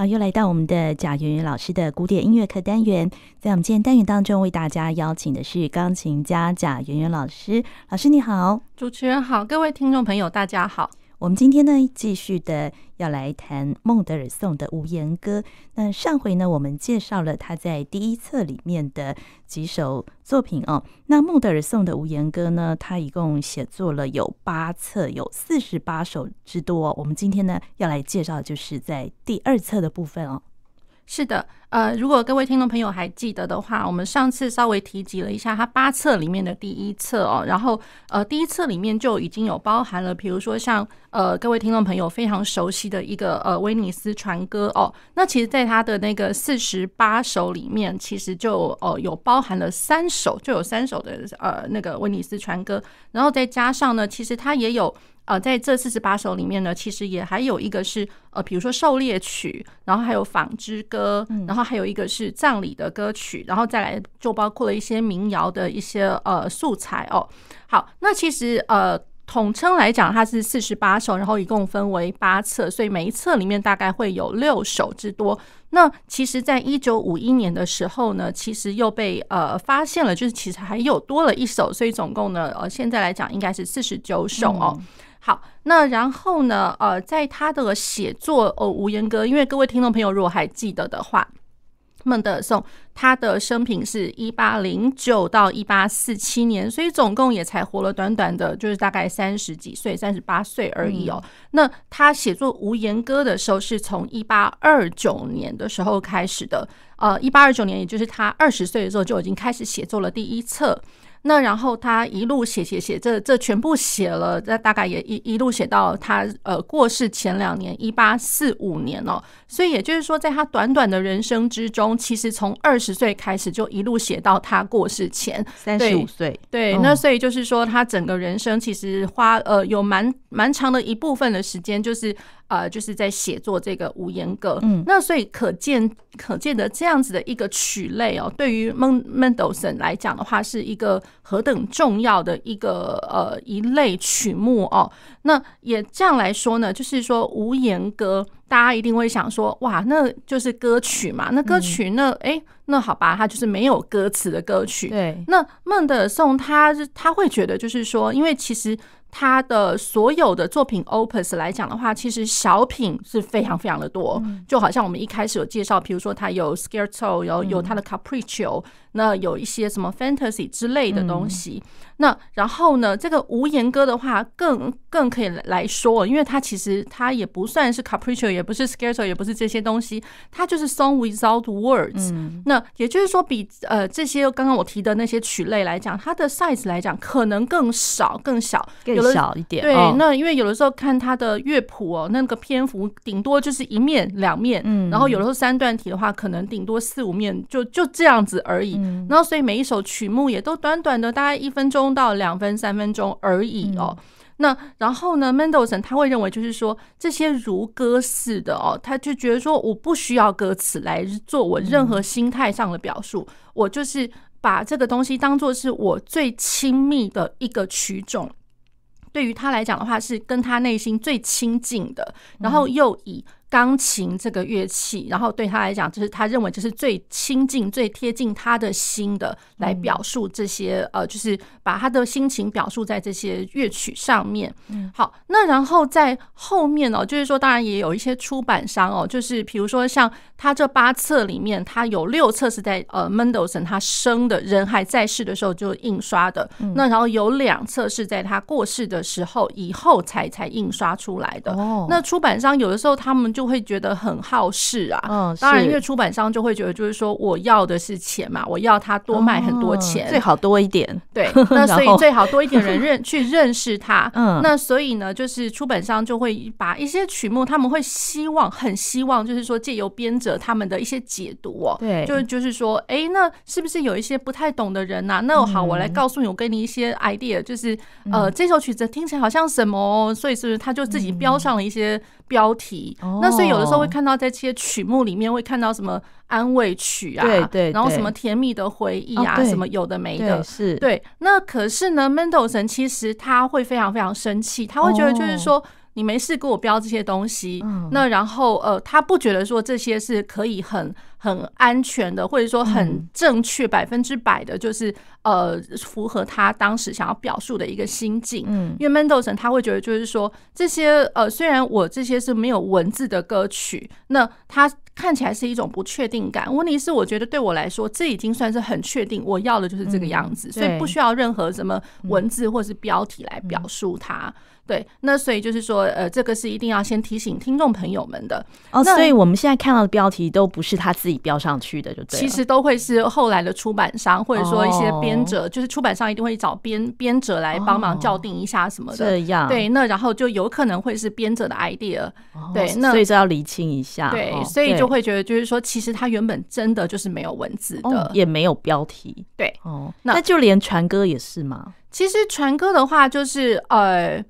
好，又来到我们的贾圆圆老师的古典音乐课单元。在我们今天单元当中，为大家邀请的是钢琴家贾圆圆老师。老师你好，主持人好，各位听众朋友大家好。我们今天呢，继续的要来谈孟德尔颂的《无言歌》。那上回呢，我们介绍了他在第一册里面的几首作品哦。那孟德尔颂的《无言歌》呢，他一共写作了有八册，有四十八首之多。我们今天呢，要来介绍就是在第二册的部分哦。是的，呃，如果各位听众朋友还记得的话，我们上次稍微提及了一下它八册里面的第一册哦，然后呃，第一册里面就已经有包含了，比如说像呃，各位听众朋友非常熟悉的一个呃威尼斯船歌哦，那其实在它的那个四十八首里面，其实就呃有包含了三首，就有三首的呃那个威尼斯船歌，然后再加上呢，其实它也有。呃，在这四十八首里面呢，其实也还有一个是呃，比如说狩猎曲，然后还有纺织歌，然后还有一个是葬礼的歌曲，然后再来就包括了一些民谣的一些呃素材哦。好，那其实呃统称来讲，它是四十八首，然后一共分为八册，所以每一册里面大概会有六首之多。那其实，在一九五一年的时候呢，其实又被呃发现了，就是其实还有多了一首，所以总共呢，呃，现在来讲应该是四十九首哦。好，那然后呢？呃，在他的写作哦，《无言歌》，因为各位听众朋友如果还记得的话，孟德尔颂他的生平是一八零九到一八四七年，所以总共也才活了短短的，就是大概三十几岁，三十八岁而已哦。那他写作《无言歌》的时候，是从一八二九年的时候开始的。呃，一八二九年，也就是他二十岁的时候，就已经开始写作了第一册。那然后他一路写写写，这这全部写了，那大概也一一路写到他呃过世前两年，一八四五年哦。所以也就是说，在他短短的人生之中，其实从二十岁开始就一路写到他过世前三十五岁。对，那所以就是说，他整个人生其实花呃有蛮蛮长的一部分的时间，就是。呃，就是在写作这个无言歌，嗯，那所以可见可见的这样子的一个曲类哦，对于孟孟德尔颂来讲的话，是一个何等重要的一个呃一类曲目哦。那也这样来说呢，就是说无言歌，大家一定会想说，哇，那就是歌曲嘛，那歌曲那哎、欸，那好吧，它就是没有歌词的歌曲。对，那孟德尔颂他他会觉得就是说，因为其实。他的所有的作品 opus 来讲的话，其实小品是非常非常的多，就好像我们一开始有介绍，比如说他有 Scherzo，有有他的 Capriccio，那有一些什么 Fantasy 之类的东西。那然后呢，这个无言歌的话更更可以来说，因为它其实它也不算是 Capriccio，也不是 Scherzo，也不是这些东西，它就是 Song without words。那也就是说，比呃这些刚刚我提的那些曲类来讲，它的 size 来讲可能更少、更小。更小一点，对，那因为有的时候看它的乐谱哦，那个篇幅顶多就是一面两面，嗯，然后有的时候三段体的话，可能顶多四五面，就就这样子而已。然后所以每一首曲目也都短短的大概一分钟到两分三分钟而已哦。那然后呢，，Mendelssohn 他会认为就是说这些如歌似的哦，他就觉得说我不需要歌词来做我任何心态上的表述，我就是把这个东西当做是我最亲密的一个曲种。对于他来讲的话，是跟他内心最亲近的，然后又以。钢琴这个乐器，然后对他来讲，就是他认为就是最亲近、最贴近他的心的，来表述这些呃，就是把他的心情表述在这些乐曲上面。嗯好，那然后在后面哦，就是说，当然也有一些出版商哦，就是比如说像他这八册里面，他有六册是在呃 Mendelssohn 他生的人还在世的时候就印刷的，那然后有两册是在他过世的时候以后才才印刷出来的。哦那出版商有的时候他们就就会觉得很好事啊，嗯，当然，因为出版商就会觉得，就是说，我要的是钱嘛，我要他多卖很多钱，最好多一点，对，那所以最好多一点人认 去认识他，嗯，那所以呢，就是出版商就会把一些曲目，他们会希望，很希望，就是说借由编者他们的一些解读哦，对，就就是说，哎，那是不是有一些不太懂的人呐？那好，我来告诉你，我给你一些 idea，就是呃，这首曲子听起来好像什么，所以是不是他就自己标上了一些标题，那。所以有的时候会看到在这些曲目里面会看到什么安慰曲啊，对对，然后什么甜蜜的回忆啊，什么有的没的，是。对。那可是呢，，Mental 神其实他会非常非常生气，他会觉得就是说，你没事给我标这些东西，嗯、那然后呃，他不觉得说这些是可以很很安全的，或者说很正确百分之百的，就是呃符合他当时想要表述的一个心境。嗯，因为 Mendelssohn 他会觉得就是说这些呃虽然我这些是没有文字的歌曲，那他看起来是一种不确定感。问题是我觉得对我来说，这已经算是很确定，我要的就是这个样子，嗯、所以不需要任何什么文字或是标题来表述它。嗯对，那所以就是说，呃，这个是一定要先提醒听众朋友们的哦。所以我们现在看到的标题都不是他自己标上去的，就对。其实都会是后来的出版商或者说一些编者，就是出版商一定会找编编者来帮忙校订一下什么的。这样对，那然后就有可能会是编者的 idea。对，那所以这要厘清一下。对，所以就会觉得就是说，其实他原本真的就是没有文字的，也没有标题。对，哦，那就连传歌也是吗？其实传歌的话，就是呃。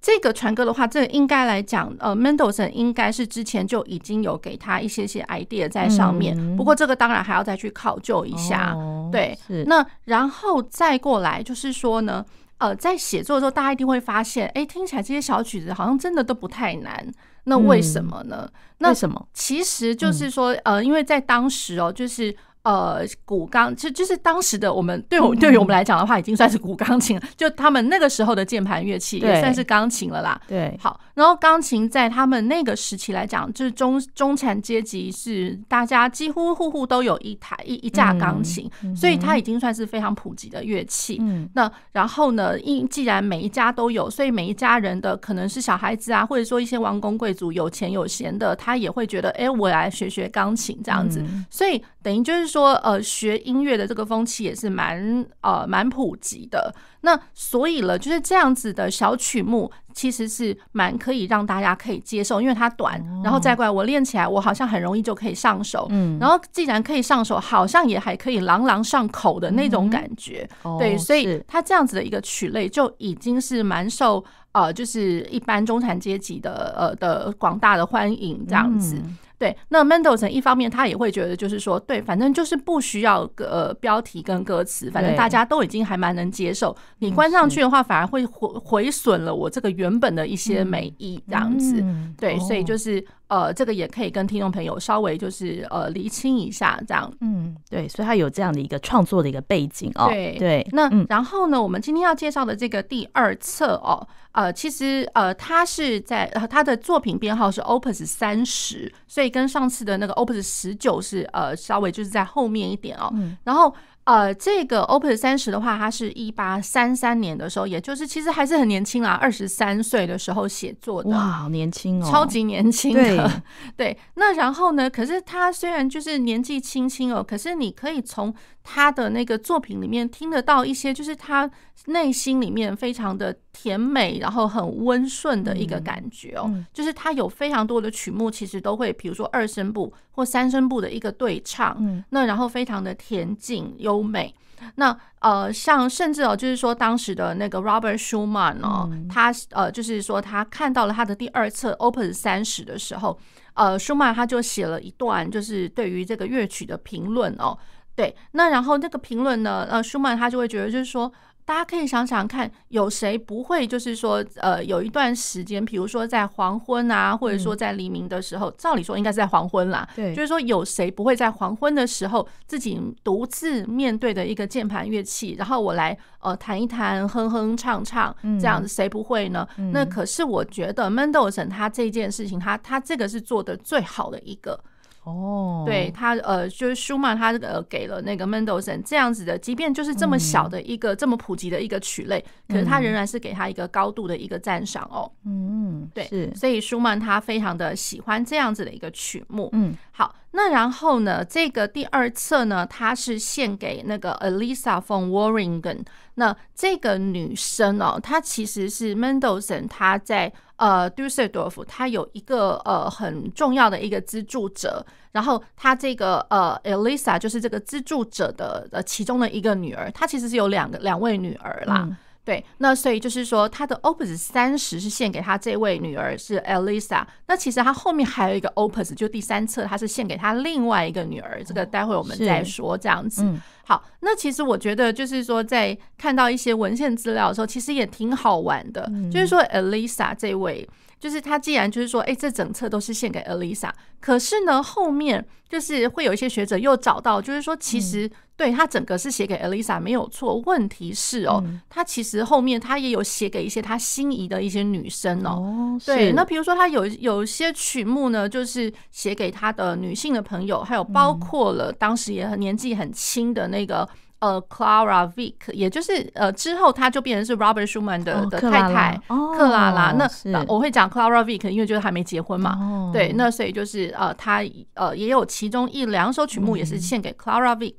这个传歌的话，这个应该来讲，呃，Mendelssohn 应该是之前就已经有给他一些些 idea 在上面。嗯、不过这个当然还要再去考究一下。哦、对，那然后再过来就是说呢，呃，在写作的时候，大家一定会发现，哎，听起来这些小曲子好像真的都不太难。那为什么呢？嗯、那为什么？其实就是说，呃，因为在当时哦，就是。呃，古钢就就是当时的我们，对我对于我们来讲的话，已经算是古钢琴了。就他们那个时候的键盘乐器也算是钢琴了啦。对，好，然后钢琴在他们那个时期来讲，就是中中产阶级是大家几乎户户都有一台一一架钢琴，所以它已经算是非常普及的乐器。嗯，那然后呢，因既然每一家都有，所以每一家人的可能是小孩子啊，或者说一些王公贵族有钱有闲的，他也会觉得，哎，我来学学钢琴这样子。所以等于就是说。说呃，学音乐的这个风气也是蛮呃蛮普及的。那所以了，就是这样子的小曲目，其实是蛮可以让大家可以接受，因为它短，然后再过来我练起来，我好像很容易就可以上手。嗯，然后既然可以上手，好像也还可以朗朗上口的那种感觉。对，所以它这样子的一个曲类就已经是蛮受呃，就是一般中产阶级的呃的广大的欢迎这样子。对，那 Mendelssohn 一方面他也会觉得，就是说，对，反正就是不需要呃标题跟歌词，反正大家都已经还蛮能接受。你关上去的话，反而会毁毁损了我这个原本的一些美意，这样子。对，所以就是。呃，这个也可以跟听众朋友稍微就是呃厘清一下，这样。嗯，对，所以他有这样的一个创作的一个背景哦。对对，那然后呢，我们今天要介绍的这个第二册哦，呃，其实呃，他是在他的作品编号是 Opus 三十，所以跟上次的那个 Opus 十九是呃稍微就是在后面一点哦。然后。呃，这个 Opus 三十的话，它是一八三三年的时候，也就是其实还是很年轻啦，二十三岁的时候写作的。哇，好年轻哦，超级年轻的。对，对，那然后呢？可是他虽然就是年纪轻轻哦，可是你可以从。他的那个作品里面听得到一些，就是他内心里面非常的甜美，然后很温顺的一个感觉哦。就是他有非常多的曲目，其实都会，比如说二声部或三声部的一个对唱，那然后非常的恬静优美。那呃，像甚至哦，就是说当时的那个 Robert Schumann 哦，他呃，就是说他看到了他的第二册 Open 三十的时候，呃，舒曼他就写了一段，就是对于这个乐曲的评论哦。对，那然后那个评论呢？呃，舒曼他就会觉得，就是说，大家可以想想看，有谁不会就是说，呃，有一段时间，比如说在黄昏啊，或者说在黎明的时候，照理说应该是在黄昏啦。对，就是说有谁不会在黄昏的时候自己独自面对的一个键盘乐器，然后我来呃弹一弹，哼哼唱唱，这样子谁不会呢？那可是我觉得 Mendelssohn 他这件事情，他他这个是做的最好的一个。哦，对他呃，就是舒曼他呃给了那个 Mendelssohn 这样子的，即便就是这么小的一个、嗯、这么普及的一个曲类，可是他仍然是给他一个高度的一个赞赏哦。嗯，对，是，所以舒曼他非常的喜欢这样子的一个曲目。嗯，好，那然后呢，这个第二册呢，它是献给那个 Elisa von Waringen。那这个女生哦，她其实是 Mendelssohn 他在。呃 Dusseldorf，他有一个呃很重要的一个资助者，然后他这个呃 Elisa 就是这个资助者的呃其中的一个女儿，她其实是有两个两位女儿啦。对，那所以就是说，他的 Opus 三十是献给他这位女儿是 Elisa。那其实他后面还有一个 Opus，就第三册，他是献给他另外一个女儿。这个待会我们再说，这样子。好，那其实我觉得就是说，在看到一些文献资料的时候，其实也挺好玩的。就是说，Elisa 这位就是他既然就是说，哎，这整册都是献给 Elisa，可是呢，后面就是会有一些学者又找到，就是说，其实对他整个是写给 Elisa 没有错，问题是哦，他其实后面他也有写给一些他心仪的一些女生哦，对，那比如说他有有些曲目呢，就是写给他的女性的朋友，还有包括了当时也很年纪很轻的那个。呃，Clara Wieck，也就是呃之后她就变成是 Robert Schumann 的、哦、的太太克拉拉。那我会讲 Clara Wieck，因为就是还没结婚嘛。哦、对，那所以就是呃她呃也有其中一两首曲目也是献给 Clara Wieck。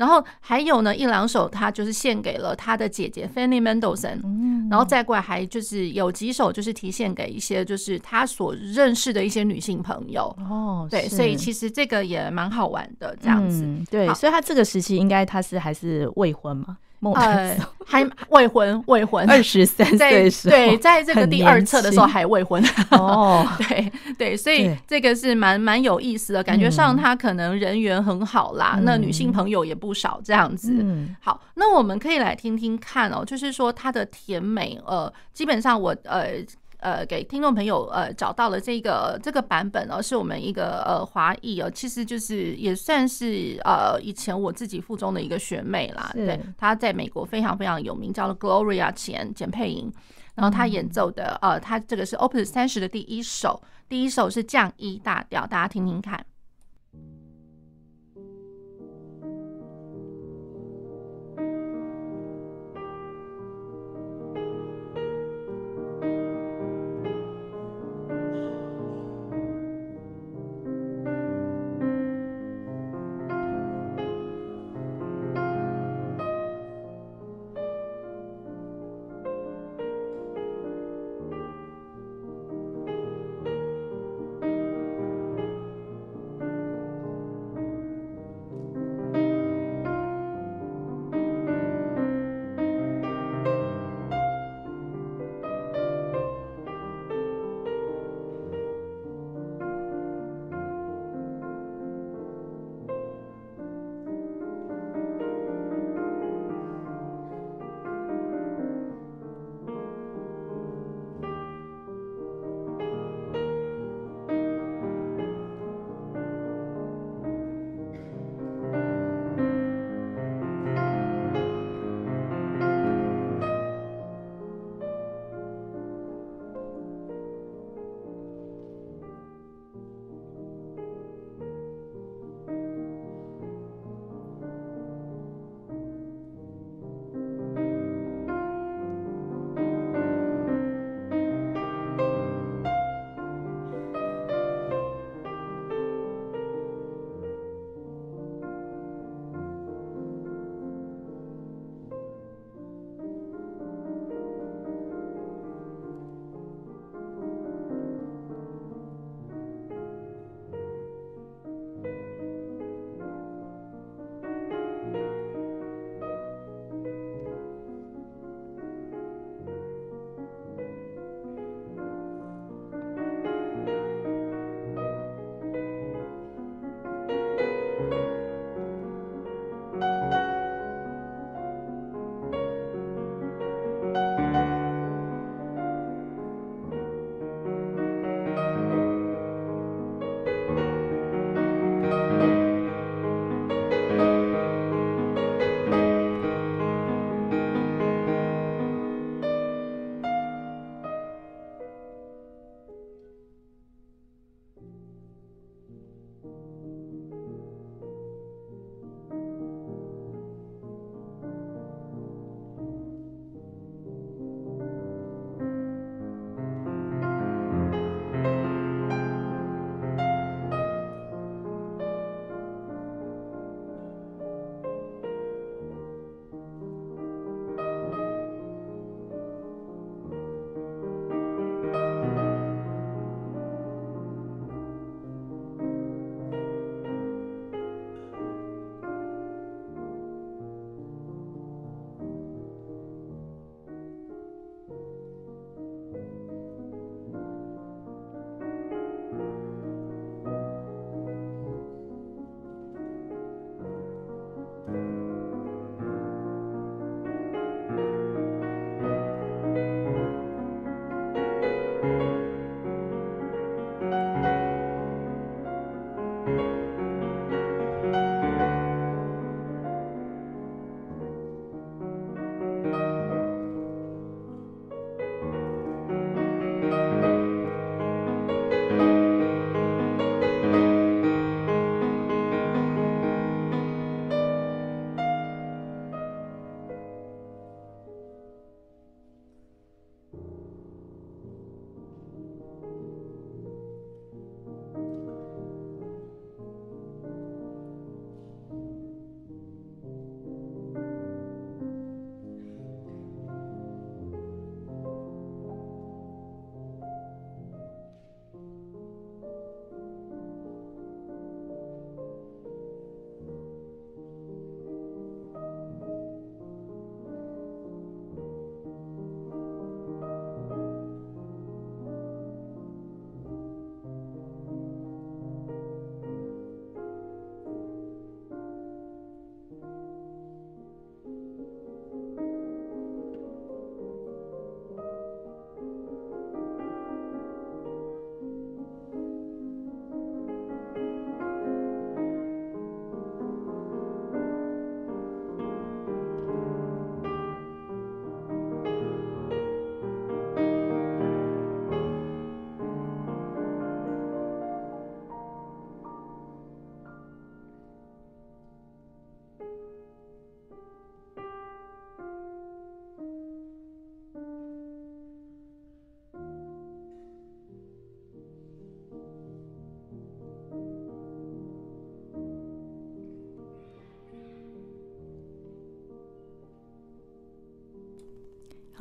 然后还有呢一两首，他就是献给了他的姐姐 Fanny Mendelssohn，然后再过来还就是有几首就是提献给一些就是他所认识的一些女性朋友。哦，对，所以其实这个也蛮好玩的这样子，对，所以他这个时期应该他是还是未婚嘛。呃，还未婚，未婚，二十三岁时候，对，在这个第二册的时候还未婚。哦，对对，所以这个是蛮蛮有意思的，感觉上他可能人缘很好啦，那女性朋友也不少这样子。好，那我们可以来听听看哦，就是说他的甜美，呃，基本上我呃。呃，给听众朋友呃找到了这个这个版本哦，是我们一个呃华裔哦，其实就是也算是呃以前我自己附中的一个学妹啦，对，她在美国非常非常有名，叫做 Gloria 钱简佩莹，然后她演奏的呃，她这个是 Opus 三十的第一首，第一首是降 E 大调，大家听听看。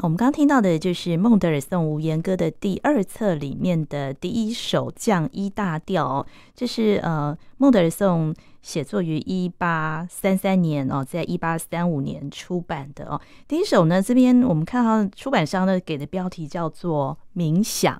我们刚刚听到的就是孟德尔颂无言歌的第二册里面的第一首降一大调，这是呃孟德尔颂写作于一八三三年哦，在一八三五年出版的哦。第一首呢，这边我们看到出版商呢给的标题叫做《冥想》。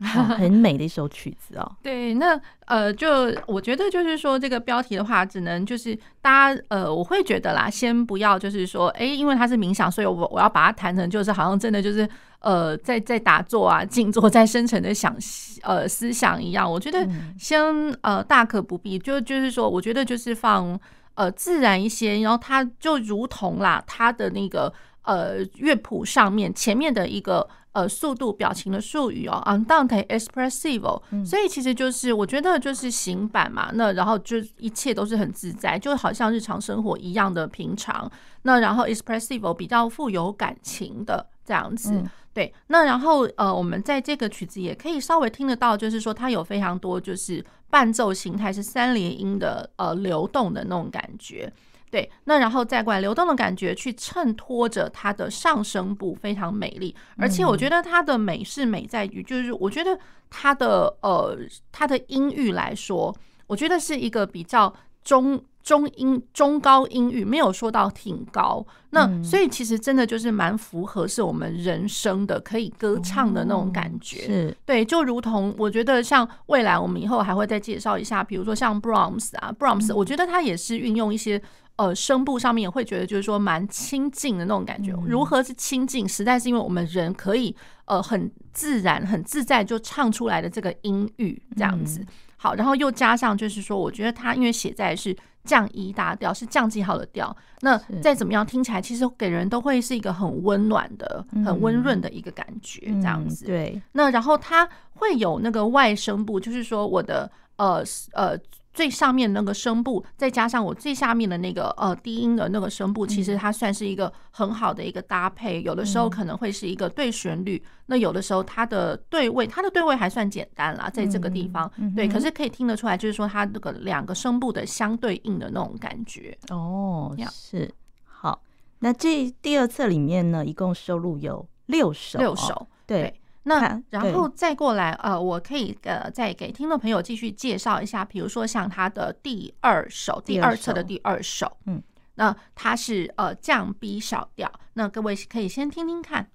很美的一首曲子哦。对，那呃，就我觉得就是说，这个标题的话，只能就是大家呃，我会觉得啦，先不要就是说，哎，因为它是冥想，所以我我要把它弹成就是好像真的就是呃，在在打坐啊、静坐、在深沉的想呃思想一样。我觉得先呃大可不必，就就是说，我觉得就是放呃自然一些，然后它就如同啦，它的那个呃乐谱上面前面的一个。呃，速度表情的术语哦，andante espressivo，所以其实就是我觉得就是行板嘛，那然后就一切都是很自在，就好像日常生活一样的平常。那然后 expressivo 比较富有感情的这样子，对。那然后呃，我们在这个曲子也可以稍微听得到，就是说它有非常多就是伴奏形态是三连音的呃流动的那种感觉。对，那然后再过来流动的感觉，去衬托着它的上声部非常美丽，而且我觉得它的美是美在于，就是我觉得它的呃它的音域来说，我觉得是一个比较中中音中高音域，没有说到挺高。那所以其实真的就是蛮符合是我们人声的可以歌唱的那种感觉。是对，就如同我觉得像未来我们以后还会再介绍一下，比如说像 Brahms 啊，Brahms，我觉得他也是运用一些。呃，声部上面也会觉得就是说蛮亲近的那种感觉。如何是亲近？实在是因为我们人可以呃很自然、很自在就唱出来的这个音域这样子。好，然后又加上就是说，我觉得它因为写在是降一大调，是降记号的调。那再怎么样听起来，其实给人都会是一个很温暖的、很温润的一个感觉这样子。对。那然后它会有那个外声部，就是说我的呃呃。最上面那个声部，再加上我最下面的那个呃低音的那个声部，其实它算是一个很好的一个搭配。有的时候可能会是一个对旋律，那有的时候它的对位，它的对位还算简单啦，在这个地方，对，可是可以听得出来，就是说它那个两个声部的相对应的那种感觉。哦，是好。那这第二册里面呢，一共收录有六首，六首，对。那然后再过来，呃，我可以呃再给听众朋友继续介绍一下，比如说像他的第二首，第二册的第二首，嗯，那它是呃降 B 小调，那各位可以先听听看。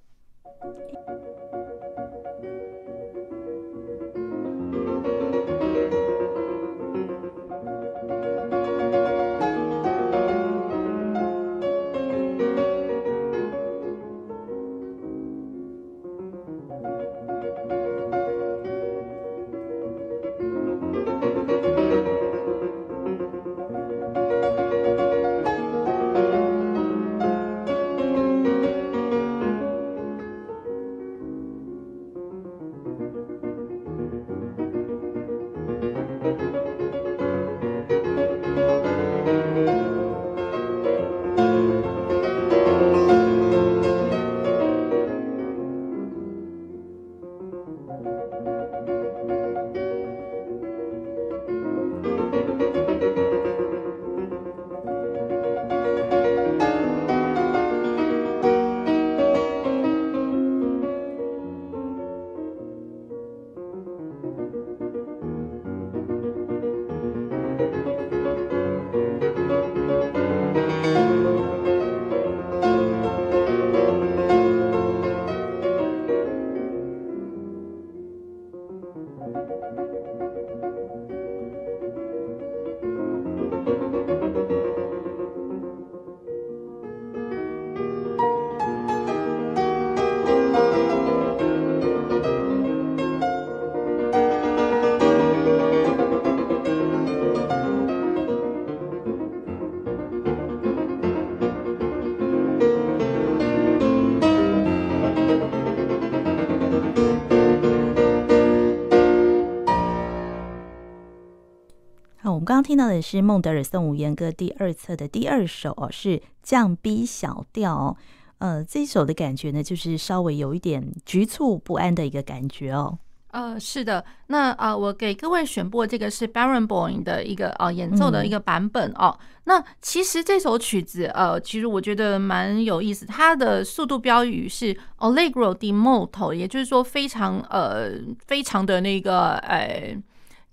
听到的是孟德尔颂五言歌第二册的第二首哦，是降 B 小调哦。呃，这一首的感觉呢，就是稍微有一点局促不安的一个感觉哦。呃，是的，那啊、呃，我给各位选播这个是 Barenboim 的一个呃演奏的一个版本哦。嗯、那其实这首曲子呃，其实我觉得蛮有意思，它的速度标语是 Allegro di molto，也就是说非常呃非常的那个呃。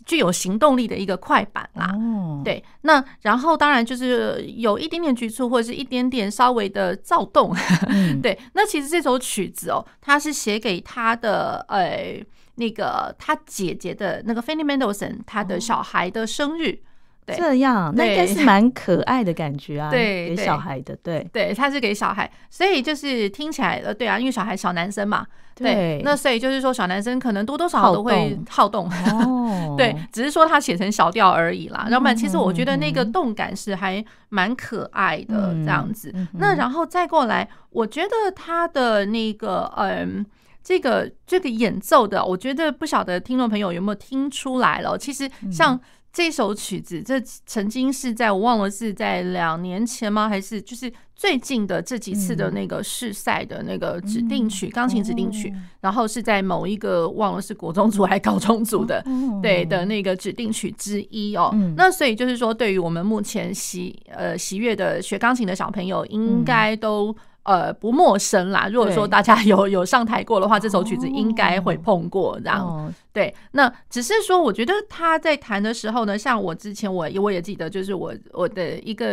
具有行动力的一个快板啦，对，那然后当然就是有一点点局促，或者是一点点稍微的躁动，对。那其实这首曲子哦，它是写给他的呃那个他姐姐的那个 Fanny Mendelssohn 他的小孩的生日。这样，那应该是蛮可爱的感觉啊。对，给小孩的，对，对，他是给小孩，所以就是听起来，呃，对啊，因为小孩小男生嘛，对，那所以就是说小男生可能多多少少都会好动，哦，对，只是说他写成小调而已啦。要不然，其实我觉得那个动感是还蛮可爱的这样子。那然后再过来，我觉得他的那个，嗯，这个这个演奏的，我觉得不晓得听众朋友有没有听出来了。其实像。这首曲子，这曾经是在我忘了是在两年前吗？还是就是最近的这几次的那个试赛的那个指定曲，钢琴指定曲，然后是在某一个忘了是国中组还是高中组的，对的那个指定曲之一哦。那所以就是说，对于我们目前喜呃喜悦的学钢琴的小朋友，应该都。呃，不陌生啦。如果说大家有有上台过的话，这首曲子应该会碰过。这样，对。那只是说，我觉得他在弹的时候呢，像我之前我我也记得，就是我我的一个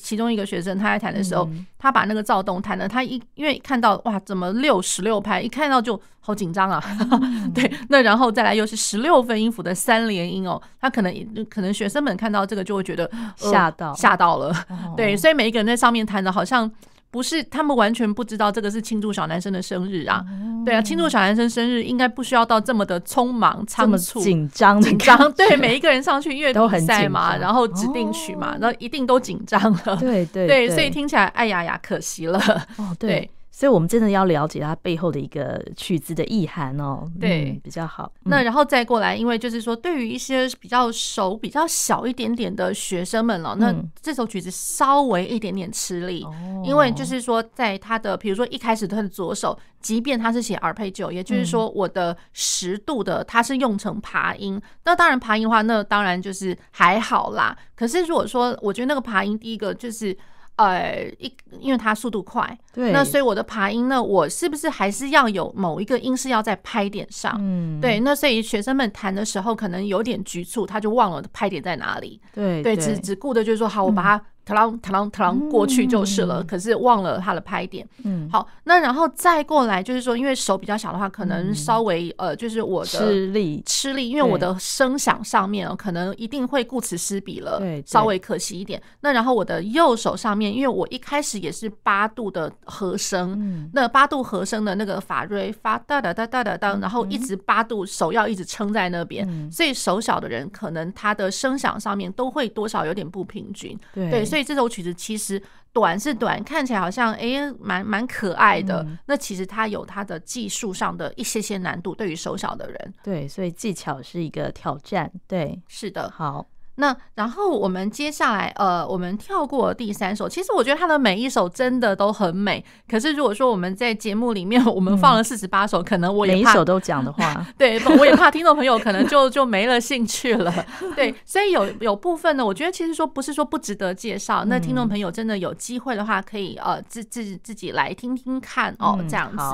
其中一个学生，他在弹的时候，他把那个躁动弹的，他一因为看到哇，怎么六十六拍，一看到就好紧张啊。对，那然后再来又是十六分音符的三连音哦，他可能可能学生们看到这个就会觉得吓到吓到了。对，所以每一个人在上面弹的好像。不是，他们完全不知道这个是庆祝小男生的生日啊！对啊，庆祝小男生生日应该不需要到这么的匆忙仓促、紧张、紧张。对，每一个人上去因为都很赛嘛，然后指定曲嘛，然后一定都紧张了。对对对，所以听起来，哎呀呀，可惜了。哦，对。所以，我们真的要了解它背后的一个曲子的意涵哦，对，嗯、比较好。那然后再过来，因为就是说，对于一些比较手比较小一点点的学生们了，那这首曲子稍微一点点吃力，嗯、因为就是说，在他的比如说一开始他的左手，即便他是写 arpeggio，也就是说我的十度的它是用成爬音，那当然爬音的话，那当然就是还好啦。可是如果说，我觉得那个爬音，第一个就是。呃，一因为它速度快，对，那所以我的爬音呢，我是不是还是要有某一个音是要在拍点上？嗯，对，那所以学生们弹的时候可能有点局促，他就忘了拍点在哪里。对，对，只只顾的就是说，好，我把它。特朗特朗特朗过去就是了，可是忘了它的拍点。嗯，好，那然后再过来就是说，因为手比较小的话，可能稍微呃，就是我的吃力吃力，因为我的声响上面可能一定会顾此失彼了，对，稍微可惜一点。那然后我的右手上面，因为我一开始也是八度的和声，那八度和声的那个法瑞发哒哒哒哒哒哒，然后一直八度手要一直撑在那边，所以手小的人可能他的声响上面都会多少有点不平均，对，所以。所以这首曲子其实短是短，看起来好像诶蛮蛮可爱的。嗯、那其实它有它的技术上的一些些难度，对于手小的人。对，所以技巧是一个挑战。对，是的。好。那然后我们接下来呃，我们跳过第三首。其实我觉得他的每一首真的都很美。可是如果说我们在节目里面我们放了四十八首，嗯、可能我也怕每一首都讲的话，对，我也怕听众朋友可能 就就没了兴趣了。对，所以有有部分呢，我觉得其实说不是说不值得介绍。那听众朋友真的有机会的话，可以呃自自自己来听听看哦，这样子。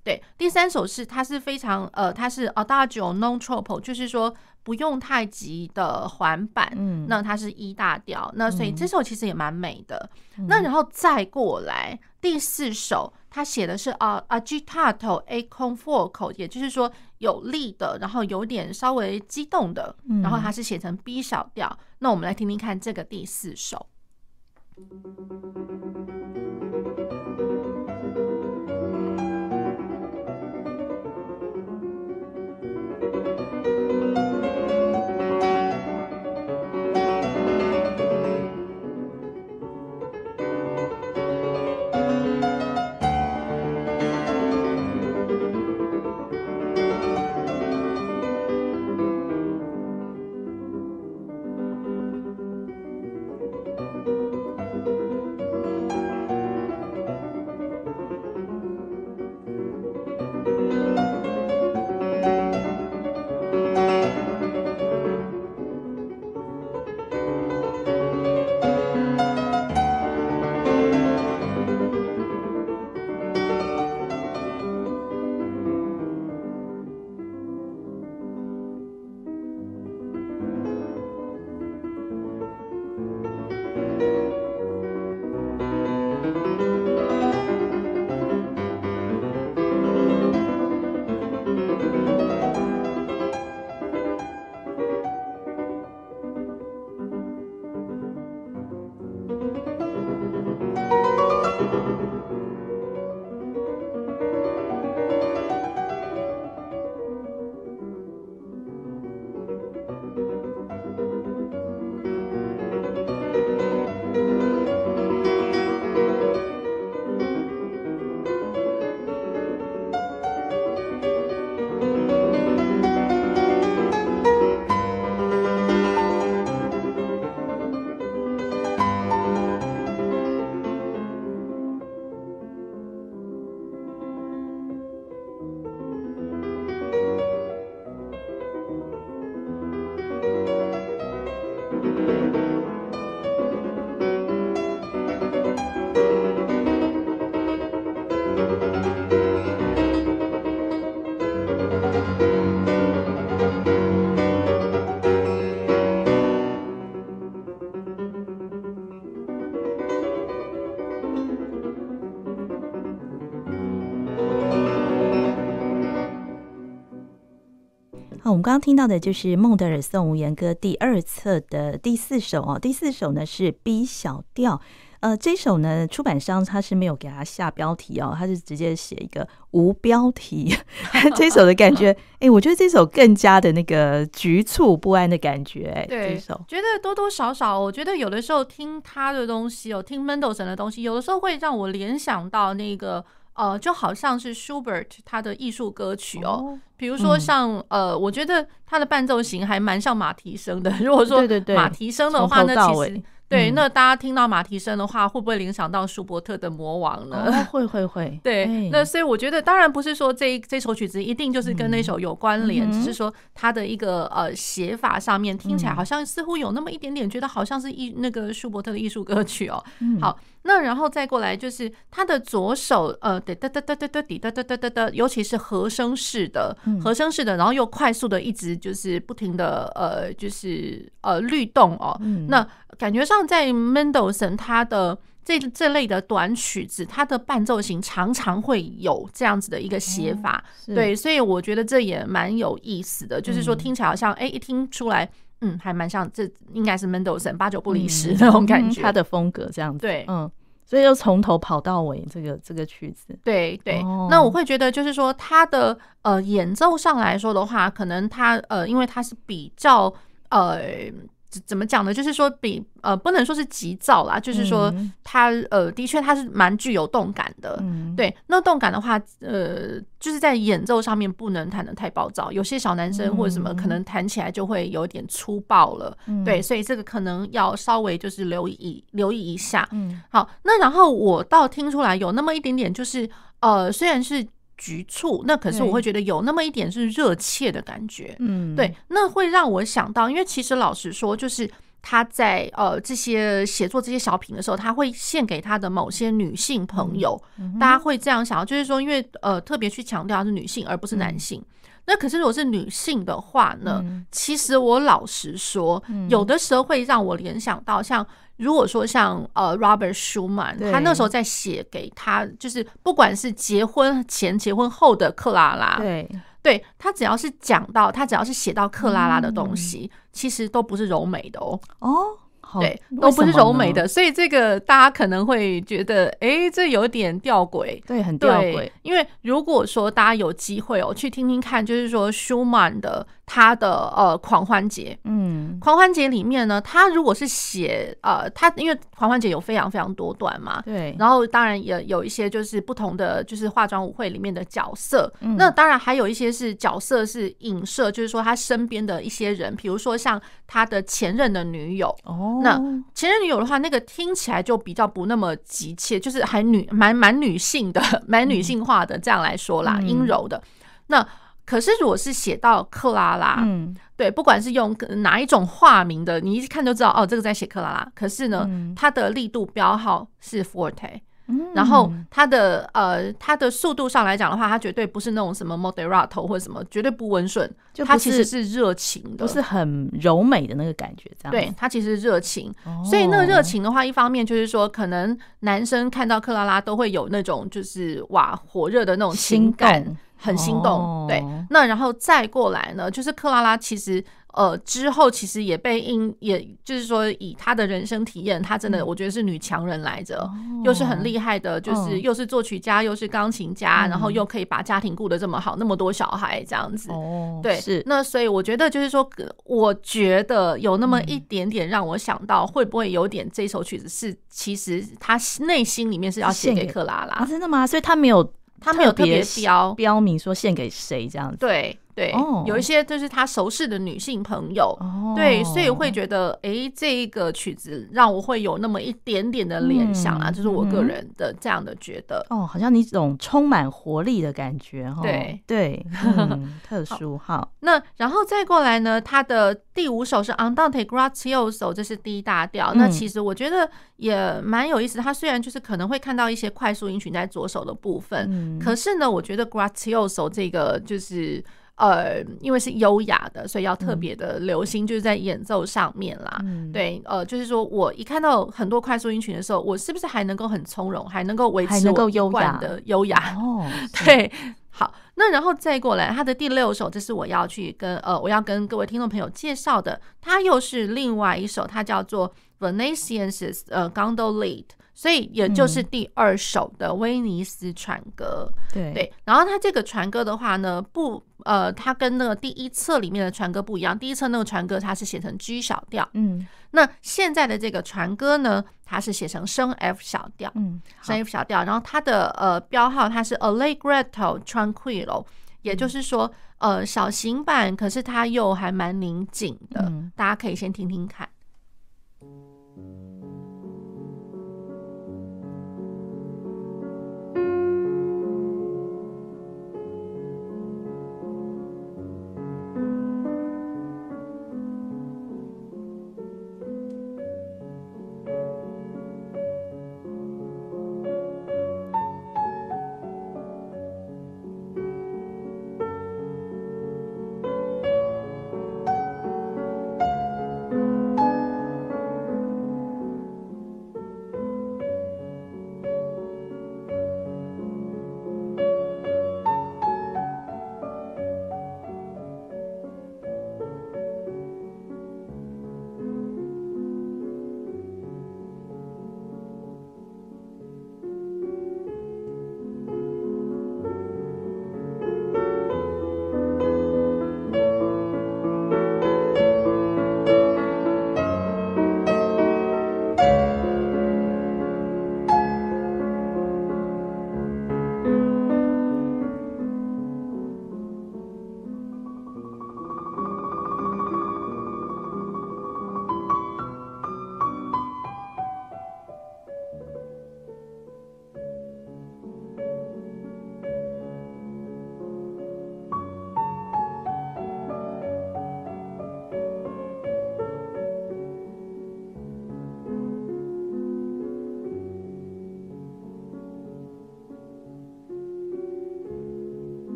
嗯、对，第三首是它是非常呃，它是 Adagio non troppo，就是说。不用太急的缓板，嗯，那它是一大调，那所以这首其实也蛮美的。嗯、那然后再过来第四首，他写的是啊 agitato e con fuoco，也就是说有力的，然后有点稍微激动的，然后它是写成 B 小调。嗯、那我们来听听看这个第四首。好，我们刚刚听到的就是孟德尔颂无言歌第二册的第四首哦，第四首呢是 B 小调。呃，这首呢，出版商他是没有给他下标题哦，他是直接写一个无标题。这首的感觉，哎、欸，我觉得这首更加的那个局促不安的感觉。哎，对，这首觉得多多少少，我觉得有的时候听他的东西哦，听 Mendelssohn 的东西，有的时候会让我联想到那个呃，就好像是 Schubert 他的艺术歌曲哦，比如说像、嗯、呃，我觉得他的伴奏型还蛮像马蹄声的。如果说马蹄声的话，那其实。对，那大家听到马蹄声的话，会不会联想到舒伯特的魔王呢？哦、会会会。对，欸、那所以我觉得，当然不是说这这首曲子一定就是跟那首有关联，嗯、只是说它的一个呃写法上面听起来好像似乎有那么一点点，觉得好像是艺那个舒伯特的艺术歌曲哦。嗯、好，那然后再过来就是他的左手，呃，得得得得得得，滴得得得，尤其是和声式的，和声式的，然后又快速的一直就是不停的，呃，就是呃律动哦。那感觉上在 Mendelssohn 他的这这类的短曲子，他的伴奏型常常会有这样子的一个写法，对，所以我觉得这也蛮有意思的，就是说听起来好像，哎，一听出来。嗯，还蛮像，这应该是 Mendelssohn 八九不离十那种感觉，他的风格这样子。对，嗯，所以又从头跑到尾，这个这个曲子，对对。哦、那我会觉得，就是说，他的呃演奏上来说的话，可能他呃，因为他是比较呃。怎么讲呢？就是说比呃不能说是急躁啦，就是说他呃的确他是蛮具有动感的，嗯、对。那动感的话，呃，就是在演奏上面不能弹得太暴躁，有些小男生或者什么可能弹起来就会有点粗暴了，嗯、对。所以这个可能要稍微就是留意留意一下。嗯，好。那然后我倒听出来有那么一点点，就是呃虽然是。局促，那可是我会觉得有那么一点是热切的感觉，嗯，对，那会让我想到，因为其实老实说，就是他在呃这些写作这些小品的时候，他会献给他的某些女性朋友，嗯、大家会这样想，就是说，因为呃特别去强调是女性而不是男性。嗯、那可是如果是女性的话呢，嗯、其实我老实说，有的时候会让我联想到像。如果说像呃，Robert Schumann，他那时候在写给他，就是不管是结婚前、结婚后的克拉拉，对，对他只要是讲到，他只要是写到克拉拉的东西，其实都不是柔美的哦。哦。对，都不是柔美的，所以这个大家可能会觉得，哎、欸，这有点吊诡，对，很吊诡。因为如果说大家有机会哦，去听听看，就是说舒曼的他的呃狂欢节，嗯，狂欢节里面呢，他如果是写呃，他因为狂欢节有非常非常多段嘛，对，然后当然也有一些就是不同的就是化妆舞会里面的角色，嗯、那当然还有一些是角色是影射，就是说他身边的一些人，比如说像他的前任的女友。哦。那前任女友的话，那个听起来就比较不那么急切，就是还女蛮蛮女性的，蛮女性化的这样来说啦，阴、嗯、柔的。那可是如果是写到克拉拉，嗯，对，不管是用哪一种化名的，你一看就知道哦，这个在写克拉拉。可是呢，嗯、它的力度标号是 forte。然后它的呃，它的速度上来讲的话，它绝对不是那种什么 moderato 或者什么，绝对不温顺，就它其实是热情的，不是很柔美的那个感觉，这样。对，它其实热情，所以那个热情的话，一方面就是说，可能男生看到克拉拉都会有那种就是哇火热的那种情感，很心动。对，那然后再过来呢，就是克拉拉其实。呃，之后其实也被因，也就是说，以她的人生体验，她真的我觉得是女强人来着，嗯、又是很厉害的，就是又是作曲家，又是钢琴家，嗯、然后又可以把家庭顾得这么好，那么多小孩这样子。哦，对，是。那所以我觉得就是说，我觉得有那么一点点让我想到，会不会有点这首曲子是其实他内心里面是要献给克拉拉，啊？真的吗？所以他没有，他没有特别标标明说献给谁这样子。对。对，有一些就是他熟识的女性朋友，对，所以会觉得，哎，这一个曲子让我会有那么一点点的联想啊，就是我个人的这样的觉得。哦，好像你这种充满活力的感觉，哈对对，特殊哈。那然后再过来呢，他的第五首是 Andante Grazioso，这是 D 大调。那其实我觉得也蛮有意思。他虽然就是可能会看到一些快速音群在左手的部分，可是呢，我觉得 Grazioso 这个就是。呃，因为是优雅的，所以要特别的留心，就是在演奏上面啦。嗯、对，呃，就是说我一看到很多快速音群的时候，我是不是还能够很从容，还能够维持我一贯的优雅？哦，对。好，那然后再过来，他的第六首，这是我要去跟呃，我要跟各位听众朋友介绍的，它又是另外一首，它叫做 Venetians 呃 Gondolette，所以也就是第二首的威尼斯船歌。对、嗯、对，然后它这个船歌的话呢，不呃，它跟那个第一册里面的船歌不一样，第一册那个船歌它是写成 G 小调，嗯，那现在的这个船歌呢，它是写成升 F 小调，嗯，升 F 小调，然后它的呃标号它是 Allegretto tranquillo，也就是说呃小型版，可是它又还蛮宁静的，嗯，大家可以先听听看。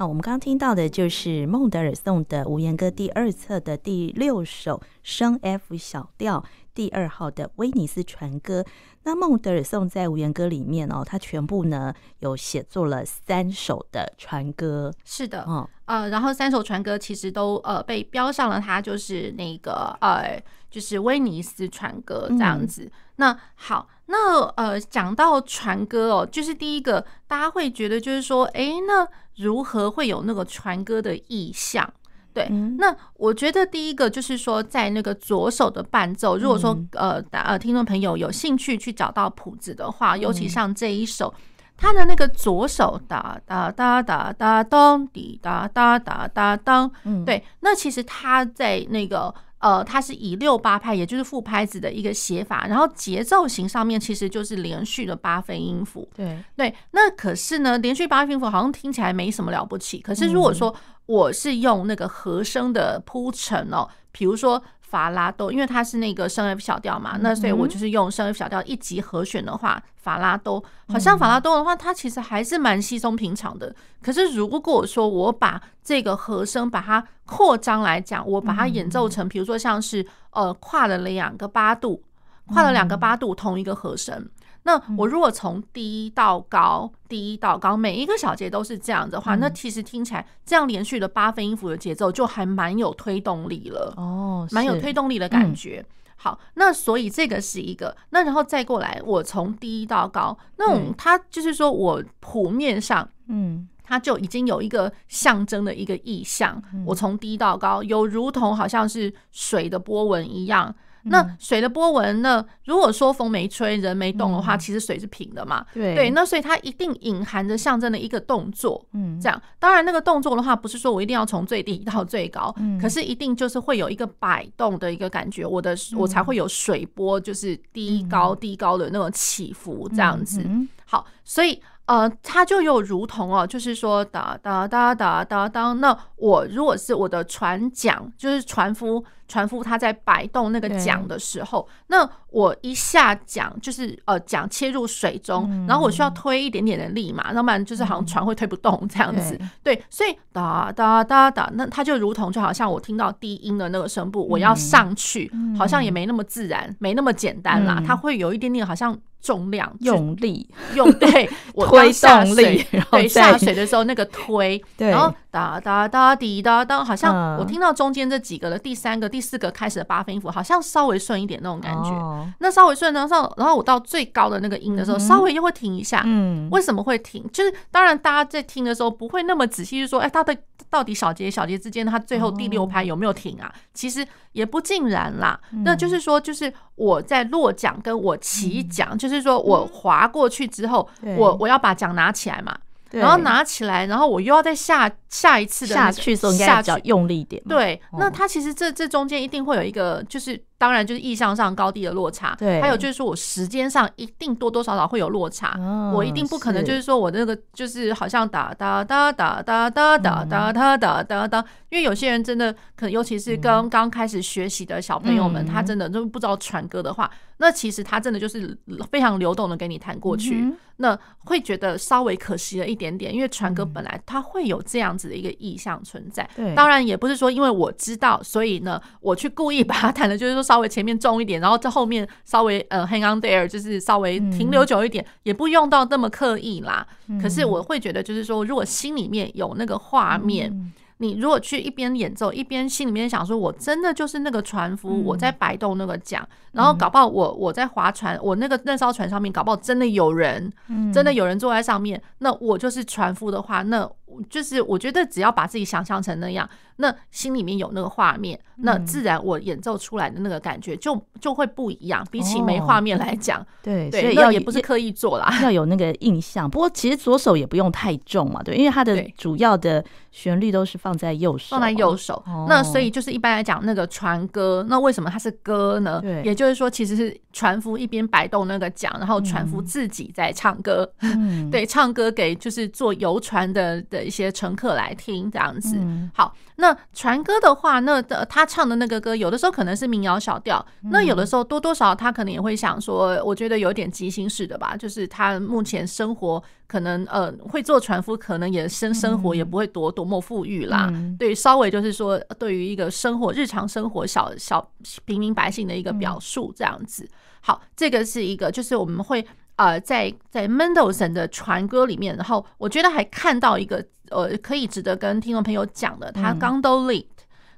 好，我们刚刚听到的就是孟德尔颂的无言歌第二册的第六首升 F 小调第二号的威尼斯船歌。那孟德尔颂在无言歌里面哦，他全部呢有写作了三首的船歌。是的，嗯，呃，然后三首船歌其实都呃被标上了，它就是那个呃，就是威尼斯船歌这样子。嗯、那好，那呃讲到船歌哦，就是第一个大家会觉得就是说，哎，那如何会有那个船歌的意象？对，嗯、那我觉得第一个就是说，在那个左手的伴奏，如果说呃呃听众朋友有兴趣去找到谱子的话，尤其像这一首，他的那个左手哒哒哒哒哒咚滴哒哒哒哒咚，嗯，对，那其实他在那个。呃，它是以六八拍，也就是副拍子的一个写法，然后节奏型上面其实就是连续的八分音符。对对，那可是呢，连续八分音符好像听起来没什么了不起。可是如果说我是用那个和声的铺陈哦，比如说。法拉多，因为它是那个升 F 小调嘛，那所以我就是用升 F 小调一级和弦的话，法拉多好像法拉多的话，它其实还是蛮稀松平常的。可是如果说我把这个和声把它扩张来讲，我把它演奏成，比如说像是呃跨了两个八度，跨了两个八度同一个和声。那我如果从低到高，低到高，每一个小节都是这样的话，那其实听起来这样连续的八分音符的节奏就还蛮有推动力了哦，蛮有推动力的感觉。好，那所以这个是一个，那然后再过来，我从低到高，那种它就是说我谱面上，嗯，它就已经有一个象征的一个意象，我从低到高，有如同好像是水的波纹一样。那水的波纹呢？如果说风没吹，人没动的话，其实水是平的嘛。对对，那所以它一定隐含着象征的一个动作。嗯，这样。当然，那个动作的话，不是说我一定要从最低到最高，可是一定就是会有一个摆动的一个感觉，我的我才会有水波，就是低高低高的那种起伏，这样子。好，所以。呃，它就又如同哦，就是说哒哒哒哒哒哒。那我如果是我的船桨，就是船夫，船夫他在摆动那个桨的时候，那我一下桨就是呃桨切入水中，然后我需要推一点点的力嘛，要不然就是好像船会推不动这样子。对，所以哒哒哒哒，那它就如同就好像我听到低音的那个声部，我要上去，好像也没那么自然，没没那么简单啦，它会有一点点好像。重量用力用对，我推动力，对下水的时候那个推，然后哒哒哒滴哒哒，好像我听到中间这几个的第三个、第四个开始的八分音符，好像稍微顺一点那种感觉。那稍微顺，然后然后我到最高的那个音的时候，稍微又会停一下。嗯，为什么会停？就是当然大家在听的时候不会那么仔细，去说哎，它的到底小节小节之间，它最后第六拍有没有停啊？其实也不尽然啦。那就是说，就是我在落桨跟我起桨，就是。就是说我滑过去之后，我我要把桨拿起来嘛，然后拿起来，然后我又要再下下一次的下去的时候，应该要用力一点。对，那它其实这这中间一定会有一个，就是。当然就是意向上高低的落差，对，还有就是说我时间上一定多多少少会有落差，我一定不可能就是说我那个就是好像哒哒哒哒哒哒哒哒哒哒哒哒，因为有些人真的可能，尤其是刚刚开始学习的小朋友们，他真的就不知道传歌的话，那其实他真的就是非常流动的给你弹过去，那会觉得稍微可惜了一点点，因为传歌本来它会有这样子的一个意向存在，当然也不是说因为我知道，所以呢我去故意把它弹的，就是说。稍微前面重一点，然后在后面稍微呃 hang on there，就是稍微停留久一点，也不用到那么刻意啦。可是我会觉得，就是说，如果心里面有那个画面。你如果去一边演奏一边心里面想说，我真的就是那个船夫，我在摆动那个桨，然后搞不好我我在划船，我那个那艘船上面搞不好真的有人，真的有人坐在上面，那我就是船夫的话，那就是我觉得只要把自己想象成那样，那心里面有那个画面，那自然我演奏出来的那个感觉就就会不一样，比起没画面来讲，对，所以要也不是刻意做啦，要有那个印象。不过其实左手也不用太重嘛，对，因为它的主要的旋律都是放。在右手，放在右手。那所以就是一般来讲，那个船歌，那为什么它是歌呢？对，也就是说，其实是船夫一边摆动那个桨，然后船夫自己在唱歌。嗯，对，唱歌给就是坐游船的的一些乘客来听，这样子。好，那船歌的话，那的他唱的那个歌，有的时候可能是民谣小调，那有的时候多多少少他可能也会想说，我觉得有点即兴式的吧，就是他目前生活。可能呃会做船夫，可能也生生活也不会多多么富裕啦。嗯、对，稍微就是说，对于一个生活日常生活小小平民百姓的一个表述这样子。好，这个是一个，就是我们会呃在在 Mendelssohn 的船歌里面，然后我觉得还看到一个呃可以值得跟听众朋友讲的，它 Gondellied。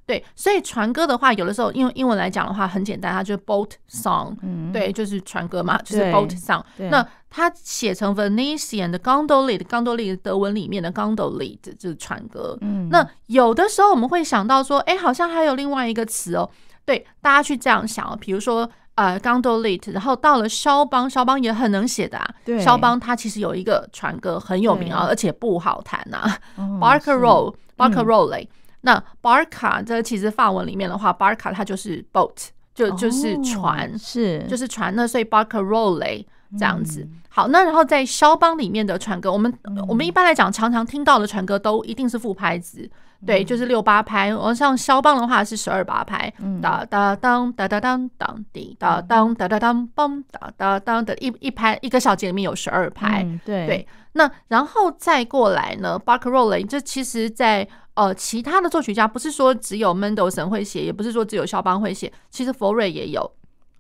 对，所以船歌的话，有的时候用英文来讲的话很简单，它就是 boat song，对，就是船歌嘛，就是 boat song。那它写成 Venetian 的 Gondellied，Gondellied 德文里面的 Gondellied 就是船歌。那有的时候我们会想到说，哎，好像还有另外一个词哦。对，大家去这样想，比如说呃 Gondellied，然后到了肖邦，肖邦也很能写的啊。对，肖邦他其实有一个船歌很有名啊，而且不好弹呐，Barcarolle，Barcarolle。那 barca 这其实法文里面的话，barca 它就是 boat，就就是船，是。就是船。那所以 barcarolle 这样子。好，那然后在肖邦里面的船歌，我们我们一般来讲常常听到的船歌都一定是副拍子，对，就是六八拍。而像肖邦的话是十二八拍，哒哒当哒哒当当滴哒当哒哒当梆哒哒当的一一拍一个小节里面有十二拍，对对。那然后再过来呢，barcarolle 这其实在。呃，其他的作曲家不是说只有 Mendelssohn 会写，也不是说只有肖邦会写，其实佛瑞也有。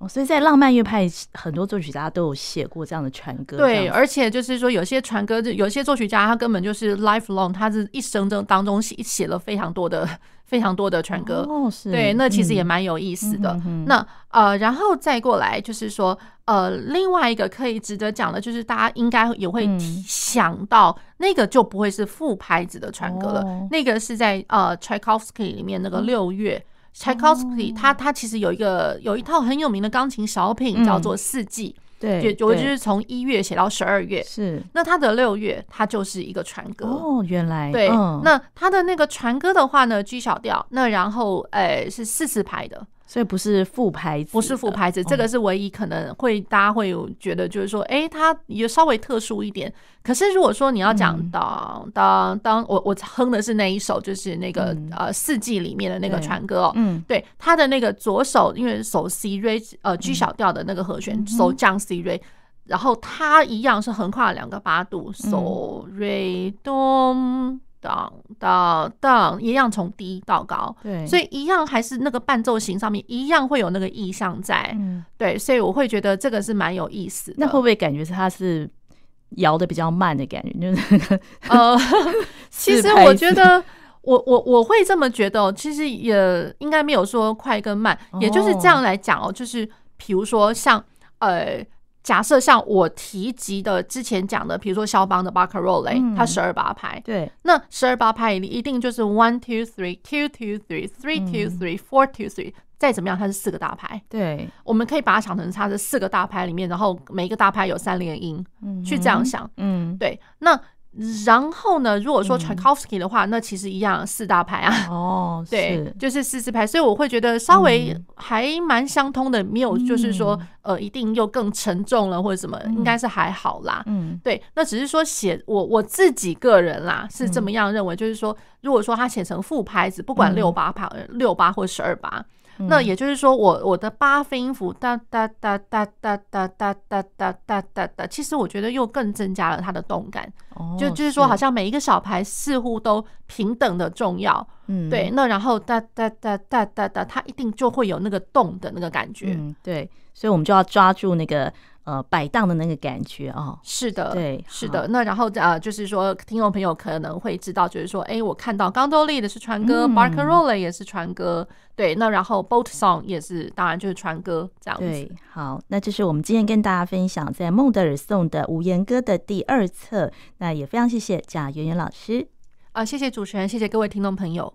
哦，所以在浪漫乐派，很多作曲家都有写过这样的船歌。对，而且就是说，有些船歌，有些作曲家他根本就是 lifelong，他是一生中当中写写了非常多的、非常多的船歌。哦，是。对，那其实也蛮有意思的。嗯、那呃，然后再过来就是说，呃，另外一个可以值得讲的，就是大家应该也会想到，嗯、那个就不会是副拍子的船歌了，哦、那个是在呃 Tchaikovsky 里面那个六月。嗯 Tchaikovsky，他他其实有一个有一套很有名的钢琴小品，叫做《四季》，对，就我就是从一月写到十二月，是。那他的六月，它就是一个船歌哦，原来对。那他的那个船歌的话呢，G 小调，那然后诶是四四拍的。所以不是副牌子，不是副牌子，这个是唯一可能会大家会有觉得就是说，哎，它也稍微特殊一点。可是如果说你要讲当当当，我我哼的是那一首，就是那个呃四季里面的那个船歌哦，嗯，对，它的那个左手因为手 C 瑞呃 G 小调的那个和弦，手降 C 瑞，然后它一样是横跨两个八度，手瑞哆。当当当，一样从低到高，对，所以一样还是那个伴奏型上面一样会有那个意象在，嗯，对，所以我会觉得这个是蛮有意思的。那会不会感觉是它是摇的比较慢的感觉？就是呃，其实我觉得我我我会这么觉得哦，其实也应该没有说快跟慢，也就是这样来讲哦，就是比如说像呃。假设像我提及的之前讲的，比如说肖邦的巴卡洛雷，它十二八拍，对，那十二八拍你一定就是 one two three two two three three two three four two three，再怎么样它是四个大拍，对，我们可以把它想成它是四个大拍里面，然后每一个大拍有三连音，去这样想，嗯，对，那。然后呢，如果说 Tchaikovsky 的话，嗯、那其实一样四大牌啊。哦，对，是就是四四牌，所以我会觉得稍微还蛮相通的，没有就是说、嗯、呃一定又更沉重了或者什么，应该是还好啦。嗯，对，那只是说写我我自己个人啦是这么样认为，就是说如果说他写成副拍子，不管六八拍、六八或十二八。那也就是说，我我的八分音符哒哒哒哒哒哒哒哒哒哒哒哒，其实我觉得又更增加了它的动感。就就是说，好像每一个小牌似乎都平等的重要。嗯，对。那然后哒哒哒哒哒哒，它一定就会有那个动的那个感觉。嗯，对。所以我们就要抓住那个。呃，摆荡的那个感觉哦，是的，对，是的。那然后呃，就是说，听众朋友可能会知道，就是说，哎，我看到刚都利的是船歌，Barcarolle 也是船歌，对。那然后 Boat Song 也是，当然就是船歌这样子。对，好，那这是我们今天跟大家分享在孟德尔颂的无言歌的第二册。那也非常谢谢贾圆圆老师啊，谢谢主持人，谢谢各位听众朋友。